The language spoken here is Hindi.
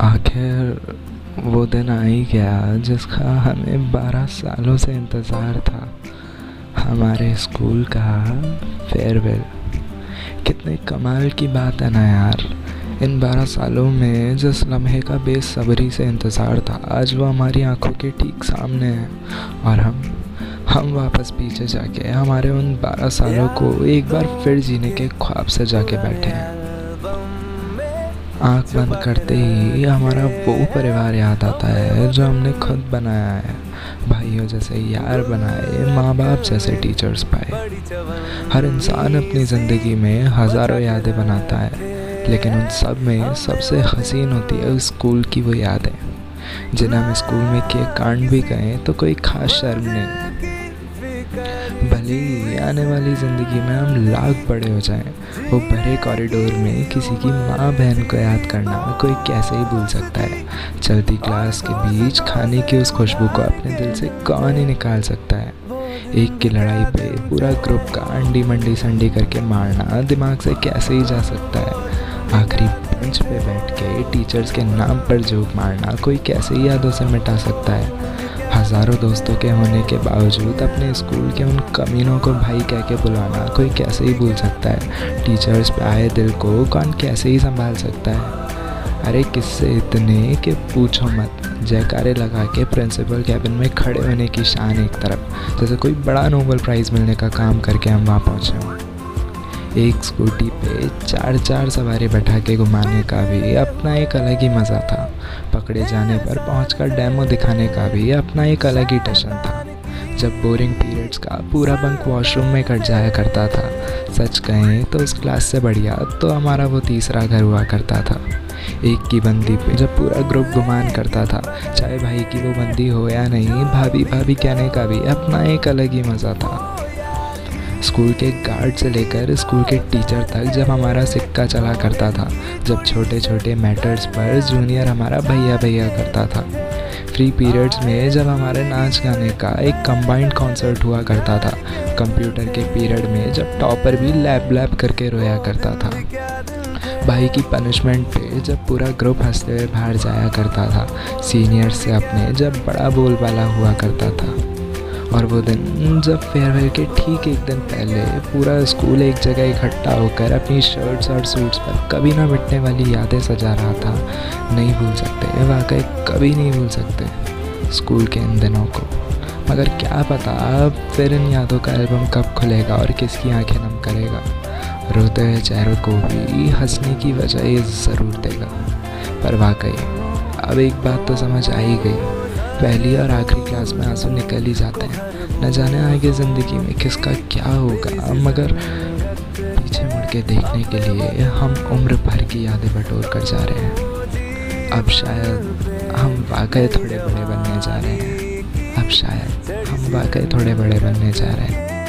आखिर वो दिन आ ही गया जिसका हमें बारह सालों से इंतज़ार था। हमारे स्कूल का फेयरवेल। कितने कमाल की बात है ना यार। इन बारह सालों में जिस लम्हे का बेसब्री से इंतज़ार था, आज वो हमारी आँखों के ठीक सामने है और हम हम वापस पीछे जाके, हमारे उन बारह सालों को एक बार फिर जीने के ख्वाब से जाके बैठे हैं। आँख बंद करते ही हमारा वो परिवार याद आता है जो हमने खुद बनाया है। भाइयों जैसे यार बनाए माँ बाप जैसे टीचर्स पाए। हर इंसान अपनी ज़िंदगी में हज़ारों यादें बनाता है, लेकिन उन सब में सबसे हसीन होती है स्कूल की वो यादें। जिन्हें हम स्कूल में किए कांड भी कहें तो कोई खास शर्म नहीं। भले ही आने वाली ज़िंदगी में हम लाख बड़े हो जाएँ। वो भरे कॉरिडोर में किसी की माँ बहन को याद करना कोई कैसे ही भूल सकता है। चलती क्लास के बीच खाने की उस खुशबू को अपने दिल से कौन ही निकाल सकता है? एक की लड़ाई पे पूरा ग्रुप का अंडी मंडी संडी करके मारना दिमाग से कैसे ही जा सकता है? आखिरी बेंच पे बैठ के टीचर्स के नाम पर जोक मारना कोई कैसे ही यादों से मिटा सकता है? हज़ारों दोस्तों के होने के बावजूद अपने स्कूल के उन कमीनों को भाई कह के बुलाना कोई कैसे ही भूल सकता है। टीचर्स पे आए दिल को कौन कैसे ही संभाल सकता है? अरे किससे इतने कि पूछो मत। जयकारे लगा के प्रिंसिपल कैबिन में खड़े होने की शान एक तरफ़, जैसे कोई बड़ा नोबल प्राइज़ मिलने का काम करके हम वहाँ पहुँचे हों। एक स्कूटी पे चार चार सवारी बैठा के घुमाने का भी अपना एक अलग ही मज़ा था। पकड़े जाने पर पहुंचकर डेमो दिखाने का भी अपना एक अलग ही टशन था। जब बोरिंग पीरियड्स का पूरा बंक वॉशरूम में कट जाया करता था, सच कहें तो उस क्लास से बढ़िया तो हमारा वो तीसरा घर हुआ करता था। एक की बंदी पे जब पूरा ग्रुप गुमान करता था, चाहे भाई की वो बंदी हो या नहीं भाभी भाभी कहने का भी अपना एक अलग ही मज़ा था। स्कूल के गार्ड से लेकर स्कूल के टीचर तक जब हमारा सिक्का चला करता था, जब छोटे छोटे मैटर्स पर जूनियर हमारा भैया भैया करता था। फ्री पीरियड्स में जब हमारे नाच गाने का एक कंबाइंड कॉन्सर्ट हुआ करता था कंप्यूटर के पीरियड में जब टॉपर भी लैब लैब करके रोया करता था। भाई की पनिशमेंट पे जब पूरा ग्रुप हँसते हुए बाहर जाया करता था सीनियर से अपने जब बड़ा बोलबाला हुआ करता था। और वो दिन जब फेयरवेल के ठीक एक दिन पहले पूरा स्कूल एक जगह इकट्ठा होकर अपनी शर्ट्स और सूट्स पर कभी ना मिटने वाली यादें सजा रहा था, नहीं भूल सकते। वाकई कभी नहीं भूल सकते स्कूल के इन दिनों को। मगर क्या पता अब फिर इन यादों का एल्बम कब खुलेगा और किसकी आँखें नम करेगा। रोते हुए चेहरों को भी हंसने की वजह ज़रूर देगा। पर वाकई, अब एक बात तो समझ आ ही गई। पहली और आखिरी क्लास में आँसू निकल ही जाते हैं। न जाने आगे ज़िंदगी में किसका क्या होगा, मगर पीछे मुड़ के देखने के लिए हम उम्र भर की यादें बटोर कर जा रहे हैं। अब शायद हम वाकई थोड़े बड़े बनने जा रहे हैं। अब शायद हम वाकई थोड़े बड़े बनने जा रहे हैं।